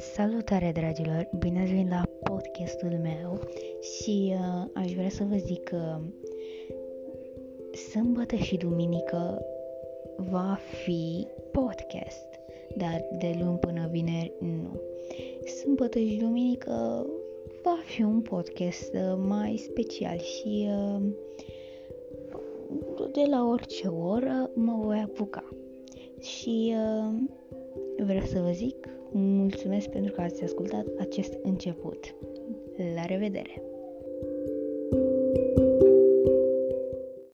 Salutare dragilor, bine ați venit la podcastul meu și uh, aș vrea să vă zic că sâmbătă și duminică va fi podcast, dar de luni până vineri nu. Sâmbătă și duminică va fi un podcast uh, mai special și uh, de la orice oră mă voi apuca. Și uh, vreau să vă zic mulțumesc pentru că ați ascultat acest început. La revedere!